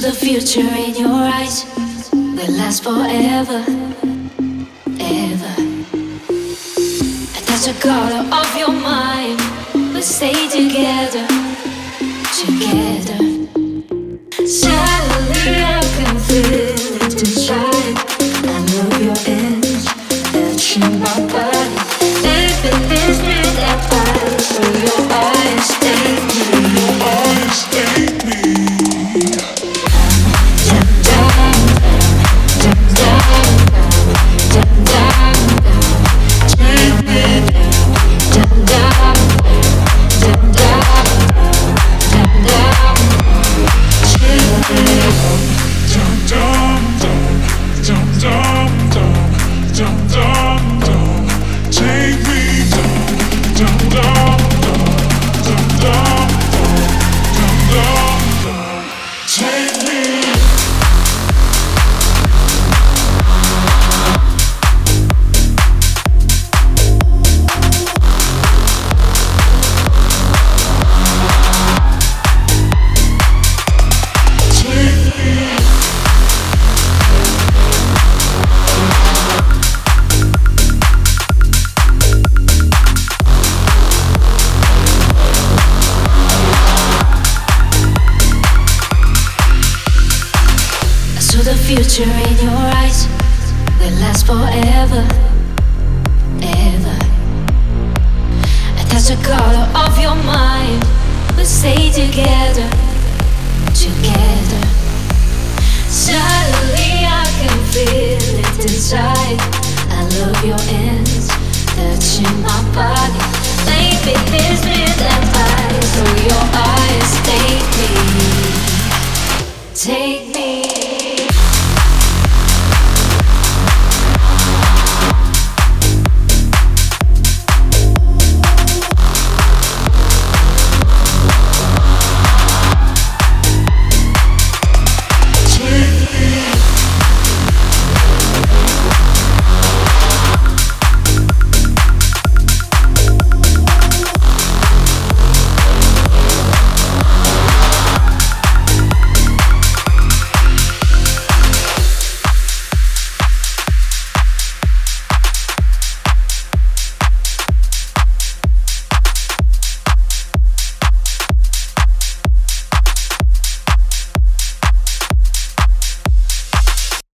saw the future in your eyes will last forever, ever. I touch the color of your mind, we'll stay together, together. Future in your eyes will last forever, ever. I touch the color of your mind. We'll stay together, together.